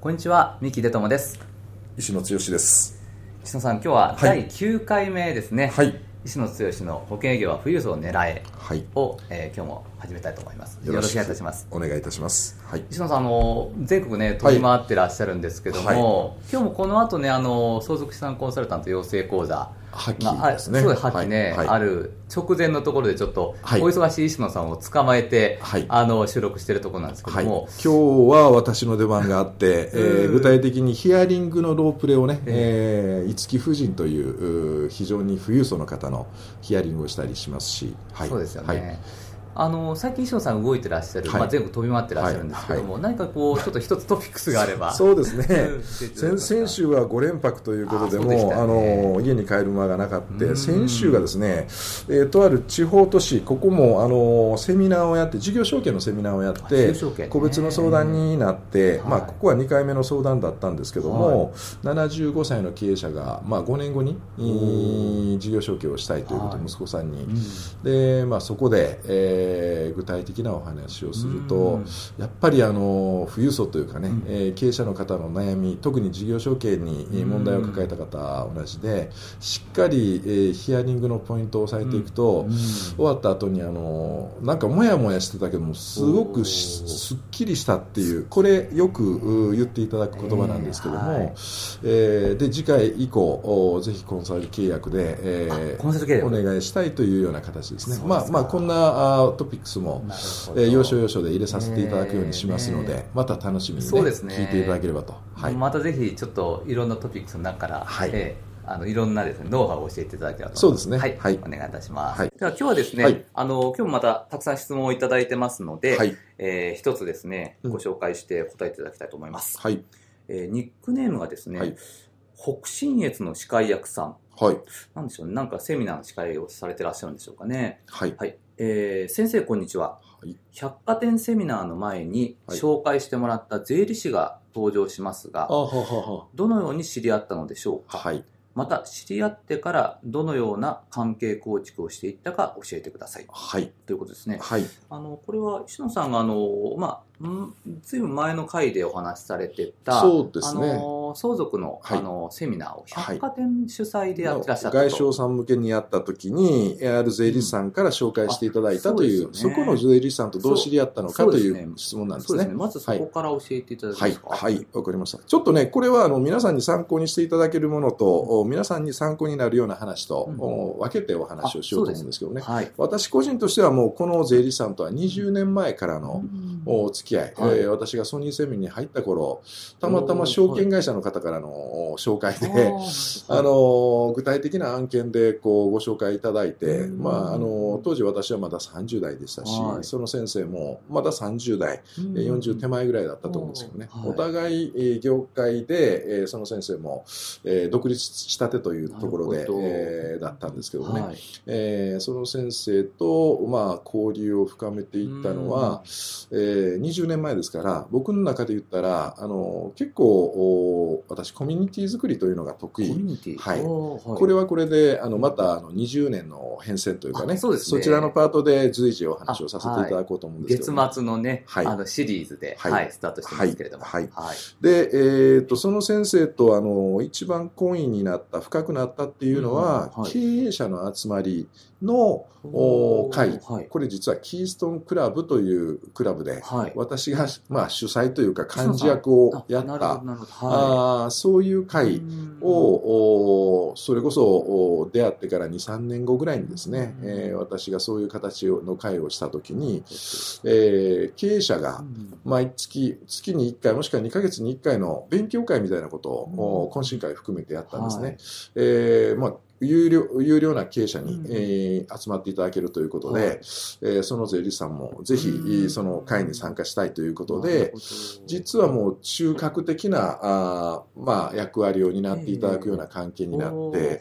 こんにちは三木出友です。石野剛です。石野さん今日は第9回目ですね、はい。石野剛の保険営業は富裕層を狙えはい。を、えー今日も始めたいと思います。よよろしくお願いいたします。お願いいたします。はい。石野さんあの全国ね飛び回ってらっしゃるんですけども、はい。今日もこの後ねあの相続資産コンサルタント養成講座破棄ですね。そうです破棄ね、はい。はい。ある直前のところでちょっと、はい。お忙しい石野さんを捕まえて、はい。あの収録してるところなんですけども、日は私の出番があって、えーうん。具体的にヒアリングのロープレをね、えー、五木夫人というう非常に富裕層の方のヒアリングをしたりしますし、はい、そうですよね、はいあの最近石野さん動いてらっしゃる、はい。まあ、全国飛び回ってらっしゃるんですけども、何かこうちょっと一つトピックスがあれば。そうですね。先々週は5連泊ということでもよね。あの家に帰る間がなかった。うん。先週がですね、えーとある地方都市ここもあのセミナーをやって事業承継のセミナーをやっあてね。個別の相談になって、はい。まあ、ここは2回目の相談だったんですけども、75歳の経営者が、まあ、5年後にえー。事業承継をしたいということ息子さんに、うん。でまあ、そこで、えー具体的なお話をすると、うん。やっぱりあの富裕層というかね、うん。えー経営者の方の悩み特に事業承継にえー問題を抱えた方は同じでしっかり、えーヒアリングのポイントを押さえていくと、うん。終わった後にあのなんかもやもやしてたけどもすごくすっきりしたっていうこれよくう言っていただく言葉なんですけども、えー。はいえーで次回以降おぜひコンサル契約で、えあコンサル契約。お願いしたいというような形ですね。まあまあこんなあトピックスもえー要所要所で入れさせていただくようにしますので、えー。また楽しみに、ねそうですね。聞いていただければと、はい。またぜひちょっといろんなトピックスの中から、はい。えーあのいろんなですねノウハウを教えていただければとそうですね。はい、はい。お願いいたします、はい。では今日はですね、はい。あの今日もまたたくさん質問をいただいてますので、はい。えー一つですねうん。ご紹介して答えていただきたいと思います、はい。えーニックネームがですね、はい。北信越の司会役さん。はい。なんでしょうね。なんかセミナーの司会をされてらっしゃるんでしょうかね。はい。はい、えー先生こんにちは、はい。百貨店セミナーの前にはい。紹介してもらった税理士が登場しますが、あははどのように知り合ったのでしょうか、ははい。また知り合ってからどのような関係構築をしていったか教えてください。はい。ということですね。はい。あのこれは石野さんがあの、まあ、んずいぶん前の回でお話しされてたそうですね。あの相続の,、はい。あのセミナーをはい。百貨店主催でやってらっしゃったと、外商さん向けにやった時にある税理士さんから紹介していただいたという,、うん。あそうね。この税理士さんとどう知り合ったのかという質問なんですね。そうですね。まずそこから教えていただけはいます、か、はい、わかりました。ちょっとね、これはあの皆さんに参考にしていただけるものと、お皆さんに参考になるような話と、うんお分けてお話をしようと思うんですけどね。はい。私個人としてはもうこの税理士さんとは20年前からのお付き合い、はい。えー私がソニーセミに入った頃、たまたま証券会社の方からのお紹介で、あの具体的な案件でこうご紹介いただいて、うんまあ、あの当時私はまだ30代でしたし、はい。その先生もまだ30代、うんえー40手前ぐらいだったと思うんですけどね、はい。お互い、えー業界で、えーその先生も、えー独立したてというところでえーだったんですけどね、はい。えーその先生と、まあ、交流を深めていったのは、えー20年前ですから僕の中で言ったらあの結構お私コミュニティ作りというのが得コミュ意ニティ。はい。これはこれであのまたあの20年の変遷というかねあそうですね。ちらのパートで随時お話をさせていただこうと思うんですけ月ど、ね末のね、はい。あのシリーズで、ははいいスタートしてますけれども、はい。はい。で、えー、とその先生とあの一番懇意になった深くなったっていうのは、経営者の集まりのお会。はい。これ実はキーストンクラブというクラブで、はい、私が、まあ、主催というか幹事役をやった。はあーそういうい会うん。を、おそれこそお出会ってから2、3年後ぐらいにですね、うん。えー私がそういう形の会をしたときに、えー経営者がうん。毎月、月に1回もしくは2ヶ月に1回の勉強会みたいなことを、懇親会含めてやったんですね。えーまあ有料有料な経営者に、うんえー集まっていただけるということで、はい。えーその税理士さんもぜひ、うんその会に参加したいということで実はもう中核的なあー、まあ、役割を担っていただくような関係になって、はい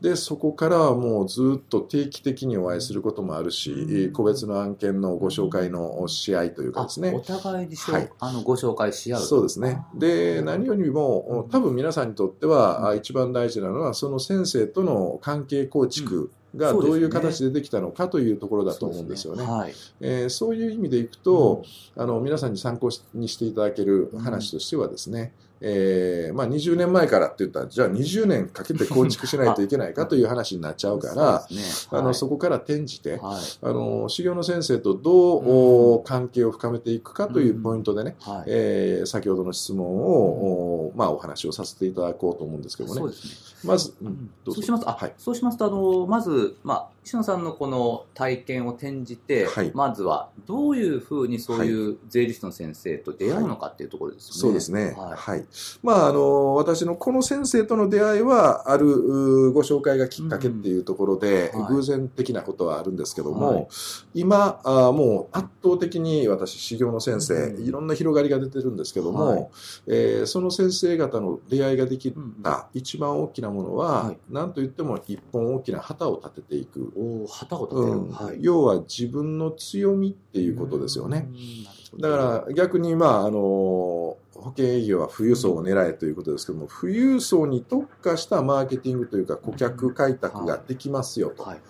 でそこからはもうずっと定期的にお会いすることもあるし、うんえー個別の案件のご紹介の試合というかですね。あお。互いにしょ、はい。あのご紹介し合う。そうですね。で、何よりも、多分皆さんにとっては、あ一番大事なのは、その先生との関係構築がどういう形でできたのかというところだと思うんですよね。そうはい。えーそういう意味でいくと、あの皆さんに参考にしていただける話としてはですね、えーまあ、20年前からって言ったら、じゃあ20年かけて構築しないといけないかという話になっちゃうから、そうですね。あのはい。そこから転じて、はい。あの修行の先生とどう、お関係を深めていくかというポイントでね、はい。えー先ほどの質問を、おまあ、お話をさせていただこうと思うんですけどね。そうですね。まず、ううん。そうします。と、あはい。そうしますと、あの、まず、まあ、石野さんのこの体験を転じて、はい。まずは、どういうふうにそういう税理士の先生と出会うのかっていうところですよね。そうですね。ははい。い。まあ、あの、私のこの先生との出会いは、あるうご紹介がきっかけっていうところで、うん。はい。偶然的なことはあるんですけども、はい。今あ、もう圧倒的に私、修行の先生、うん。いろんな広がりが出てるんですけども、はい。えーその先生方の出会いができうんた一番大きなものは、はい。なんといっても一本大きな旗を立てていく。おー旗を立てる。うんはい。要は自分の強みっていうことですよね。だから逆に、まあ、あの保険営業は富裕層を狙えということですけども、富裕層に特化したマーケティングというか顧客開拓ができますよとはい。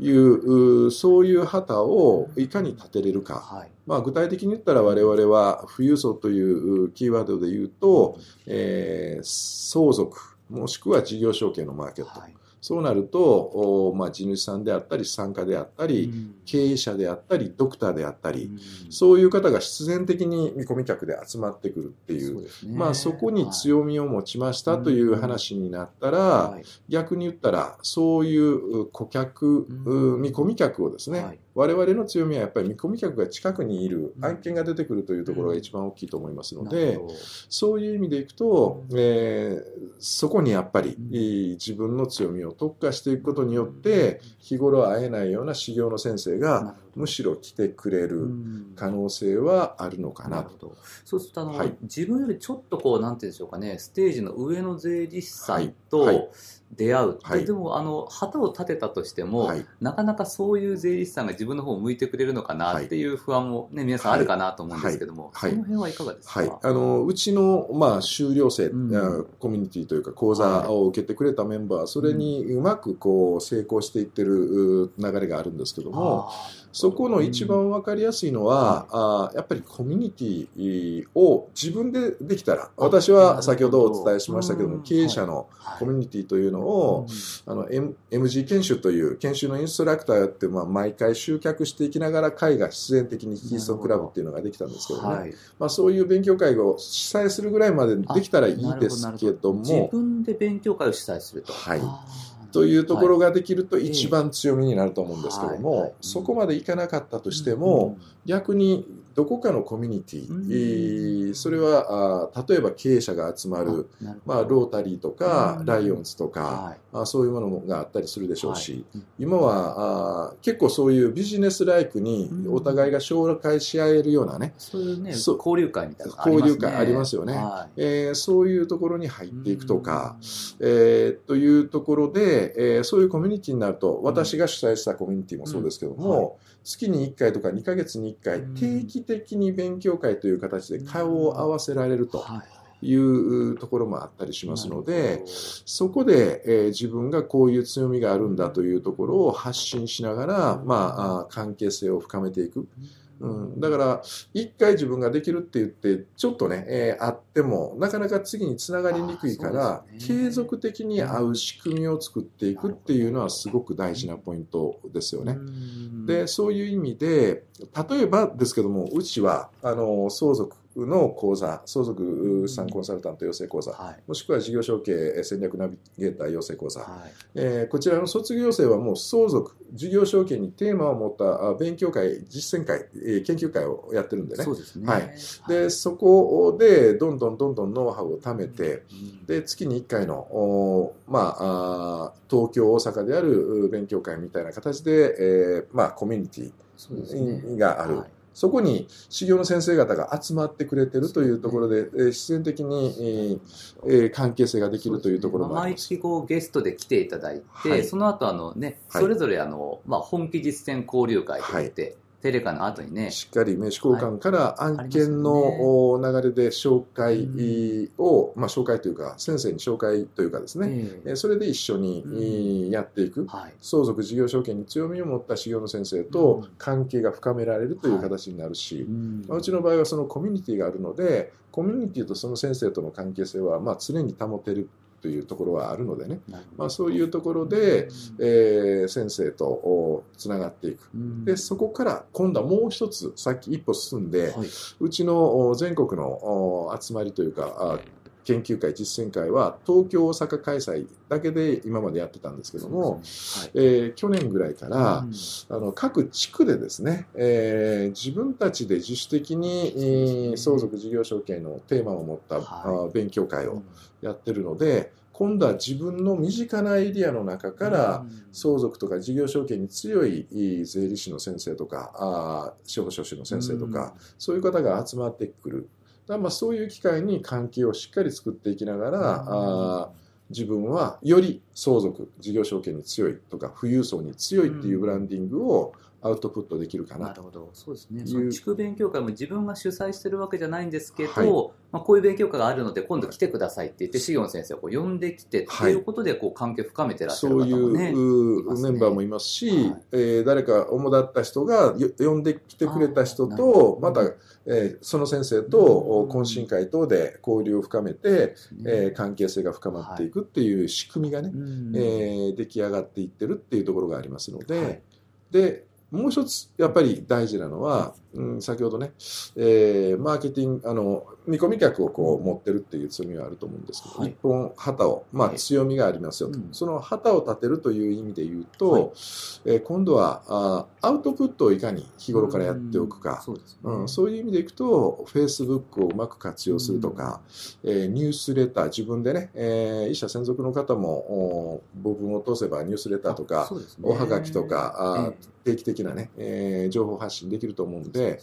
うそういう旗をいかに立てれるか。はい。まあ、具体的に言ったら我々は富裕層というキーワードで言うと、えー相続、もしくは事業承継のマーケット。はい。そうなると、おまあ、地主さんであったり、資産家であったり、うん。経営者であったり、ドクターであったり、うん。そういう方が必然的に見込み客で集まってくるっていう、そね。まあ、そこに強みを持ちましたという話になったら、はい。逆に言ったら、そういう顧客、うん見込み客をですね、はい我々の強みはやっぱり見込み客が近くにいるうん。案件が出てくるというところが一番大きいと思いますので、そういう意味でいくと、えーそこにやっぱり、自分の強みを特化していくことによって、日頃会えないような修行の先生がむしろ来てくれるうん。可能性はあるのかなと。そうするとあの、はい。自分よりちょっとこう、なんていうんでしょうかね、ステージの上の税理士さんはい。とはい出会うはい。でもあの、旗を立てたとしても、はい。なかなかそういう税理士さんが自分の方を向いてくれるのかなってい。う不安もね、皆さんあるかなと思うんですけども、はい。はい。その辺はいかがですか、はい、あのうちの、まあ、修了生、うん。あコミュニティというか講座を受けてくれたメンバーはそれにうまくこう成功していってるう流れがあるんですけども、そこの一番分かりやすいのは、あーやっぱりコミュニティを自分でできたら、私は先ほどお伝えしましたけども、うん。経営者のはい。コミュニティというのを、あの M- MG 研修という研修のインストラクターやって、まあ、毎回集客していきながら会が必然的にキーストンクラブっていうのができたんですけどね、はい。まあ、そういう勉強会を主催するぐらいまでできたらいいですけど自も、分で勉強会を主催すると。はいというところができるとい。一番強みになると思うんですけどはい。も、はい。そこまでいかなかったとしても、、逆にどこかのコミュニティ、それはあー例えば経営者が集まうんる、まあ、ロータリーとかうん。ライオンズとか、はい。あそういうものがあったりするでしょうし、はい。今はあ結構そういうビジネスライクにうん。お互いが紹介し合えるようなね、そういうね、交流会みたいなね。交流会ありますよね。はえーそういうところに入っていくとか、うん。えーというところで、えーそういうコミュニティになると、私が主催したコミュニティもそうですけども、うん。は月に1回とか2ヶ月に1回、うん。定期的に勉強会という形で顔を合わせられるとはい。いうところもあったりしますのでそこで、えー自分がこういう強みがあるんだというところを発信しながら、まあ、関係性を深めていく。うん、だから、一回自分ができるって言って、ちょっとね、えーあっても、なかなか次につながりにくいからね。継続的に合う仕組みを作っていくっていうのはすごく大事なポイントですよね。うん。で、そういう意味で、例えばですけども、うちは、あの、相続の講座、相続資産コンサルタント養成講座、はい。もしくは事業承継戦略ナビゲーター養成講座、はい。えーこちらの卒業生はもう相続、事業承継にテーマを持ったあ勉強会、実践会、えー研究会をやってるんでねそ。うですね。はいで、そこでどんどんどんどんノウハウを貯めて、うんで、月に1回の、おまあ、あー東京、大阪であるう勉強会みたいな形で、えーまあ、コミュニテ。ィがある。はいそこに修行の先生方が集まってくれてるというところで、えー自然的に、えーえー関係性ができるというところもあり毎ます。月こうゲストで来ていただいて、はい。その後あのね、はい。それぞれあの、まあ、本気実践交流会といって、テレカの後にね、しっかり名刺交換から案件のお流れで紹介を、まあ紹介というか、先生に紹介というかですね、それで一緒にやっていく。はい。相続事業承継に強みを持った修行の先生とうん。関係が深められるという形になるし、うん。まあうちの場合はそのコミュニティがあるので、コミュニティとその先生との関係性はまあ常に保てるというところはあるのでね、まあ、そういうところで、えー先生とつながっていく。うん。で、そこから今度はもう一つ、さっき一歩進んで、はい。うちのお全国のお集まりというか、あ研究会、実践会は東京、大阪開催だけで今までやってたんですけども、そうえー去年ぐらいから、あの各地区でですね、えー自分たちで自主的に、えー相続事業承継のテーマを持った、はい。あ勉強会をうん。やってるので、今度は自分の身近なエリアの中から、うん。相続とか事業承継に強い税理士の先生とか、あー司法書士の先生とか、そういう方が集まってくる。まあそういう機会に関係をしっかり作っていきながら、あー自分はより相続、事業承継に強いとか、富裕層に強いっていうブランディングをアウトプットできるかな。と。なるほど、そうですね。いう。その地区勉強会も自分が主催してるわけじゃないんですけど、はい。まあ、こういう勉強会があるので、今度来てくださいって言って、資料先生をこう呼んできてっていうことで、こう関係を深めてらっしゃるそうい方もね。ういますね。メンバーもいますし、はい。えー誰か主だった人がよ呼んできてくれた人と、どまた、えーその先生とうん。懇親会等で交流を深めて、ね。えー関係性が深まっていくっていう仕組みがね、うん。えー出来上がっていってるっていうところがありますので、はい。でもう一つやっぱり大事なのは、うん、先ほどね、えーマーケティングあの見込み客をこう持ってるっていう強みはあると思うんですけど、はい。一本旗を、まあ、はい。強みがありますよと、うん。その旗を立てるという意味で言うと、はい。えー今度はあアウトプットをいかに日頃からやっておくか、そうん、そういう意味でいくと、Facebook をうまく活用するとか、えーニュースレター、自分でね、えー、医者専属の方も、お母文を通せばニュースレターとか、ね。おはがきとか、あーえ。定期的なね、えー情報発信できると思うんえで、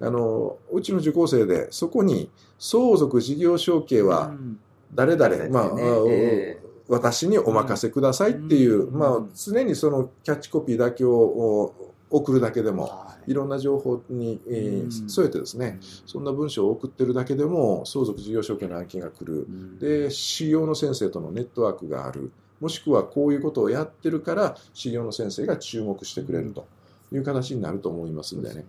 あの、うちの受講生で、そこに相続事業承継はうん。誰々、まあ、私にお任せくださいっていう、うん。まあ、常にそのキャッチコピーだけをお送るだけでも、はい。いろんな情報に、添えてですね、そんな文章を送ってるだけでも相続事業承継の案件が来る。うん。で、修行の先生とのネットワークがある。もしくはこういうことをやってるから修行の先生が注目してくれるという形になると思いますんでね。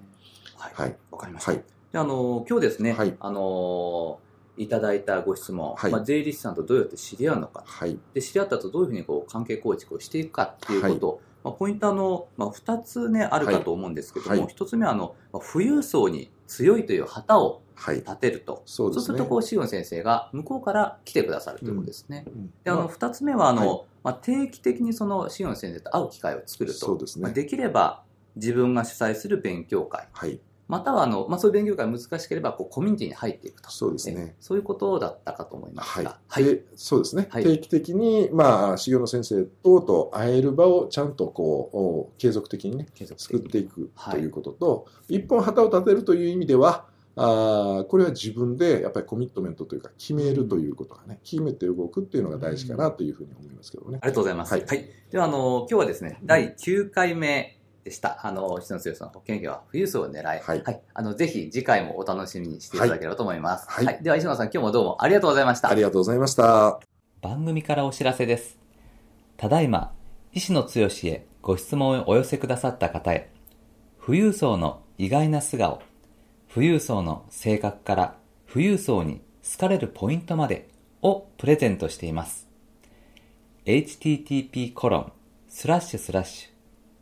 はい。はい。わかりました。はい。であの今日ですね、はいあのいただいたご質問、はいまあ、税理士さんとどうやって知り合うのかはい。で知り合ったとどういうふうにこう関係構築をしていくかっていうこと、まあ、ポイントあの、まあ、2つ、ね、あるかと思うんですけども、はいはい1つ目はあの、まあ、富裕層に強いという旗をはい。立てると。そうですね。するとこう、シオン先生が向こうから来てくださるということですね。うんであのまあ2つ目はあの、はいまあ、定期的にそのシオン先生と会う機会を作ると。そうですねまあ、できれば自分が主催する勉強会、はい。またはあの、まあ、そういう勉強会が難しければこうコミュニティに入っていくと。そうですねえ。そういうことだったかと思いますはいが。、でそうですね、はい定期的に、まあ、修行の先生等と会える場をちゃんとこうお継続的にね、継続作っていくはいということと、一本旗を立てるという意味では、あーこれは自分でやっぱりコミットメントというか、決めるということがね、決めて動くっていうのが大事かなというふうに思いますけどね。ありがとうございます。は。はいいでは、あの、今日はですね、第9回目でした。あの、篠剛さんの保険業は富裕層を狙い。はいあの、ぜひ次回もお楽しみにしていただければと思います。はいでは、石野さん、今日もどうもありがとうございましたあ。りがとうございました。番組からお知らせです。ただいま、石野剛へご質問をお寄せくださった方へ、富裕層の意外な素顔、富裕層の性格から富裕層に好かれるポイントまでをプレゼントしています。http コロンスラッシュスラッシュ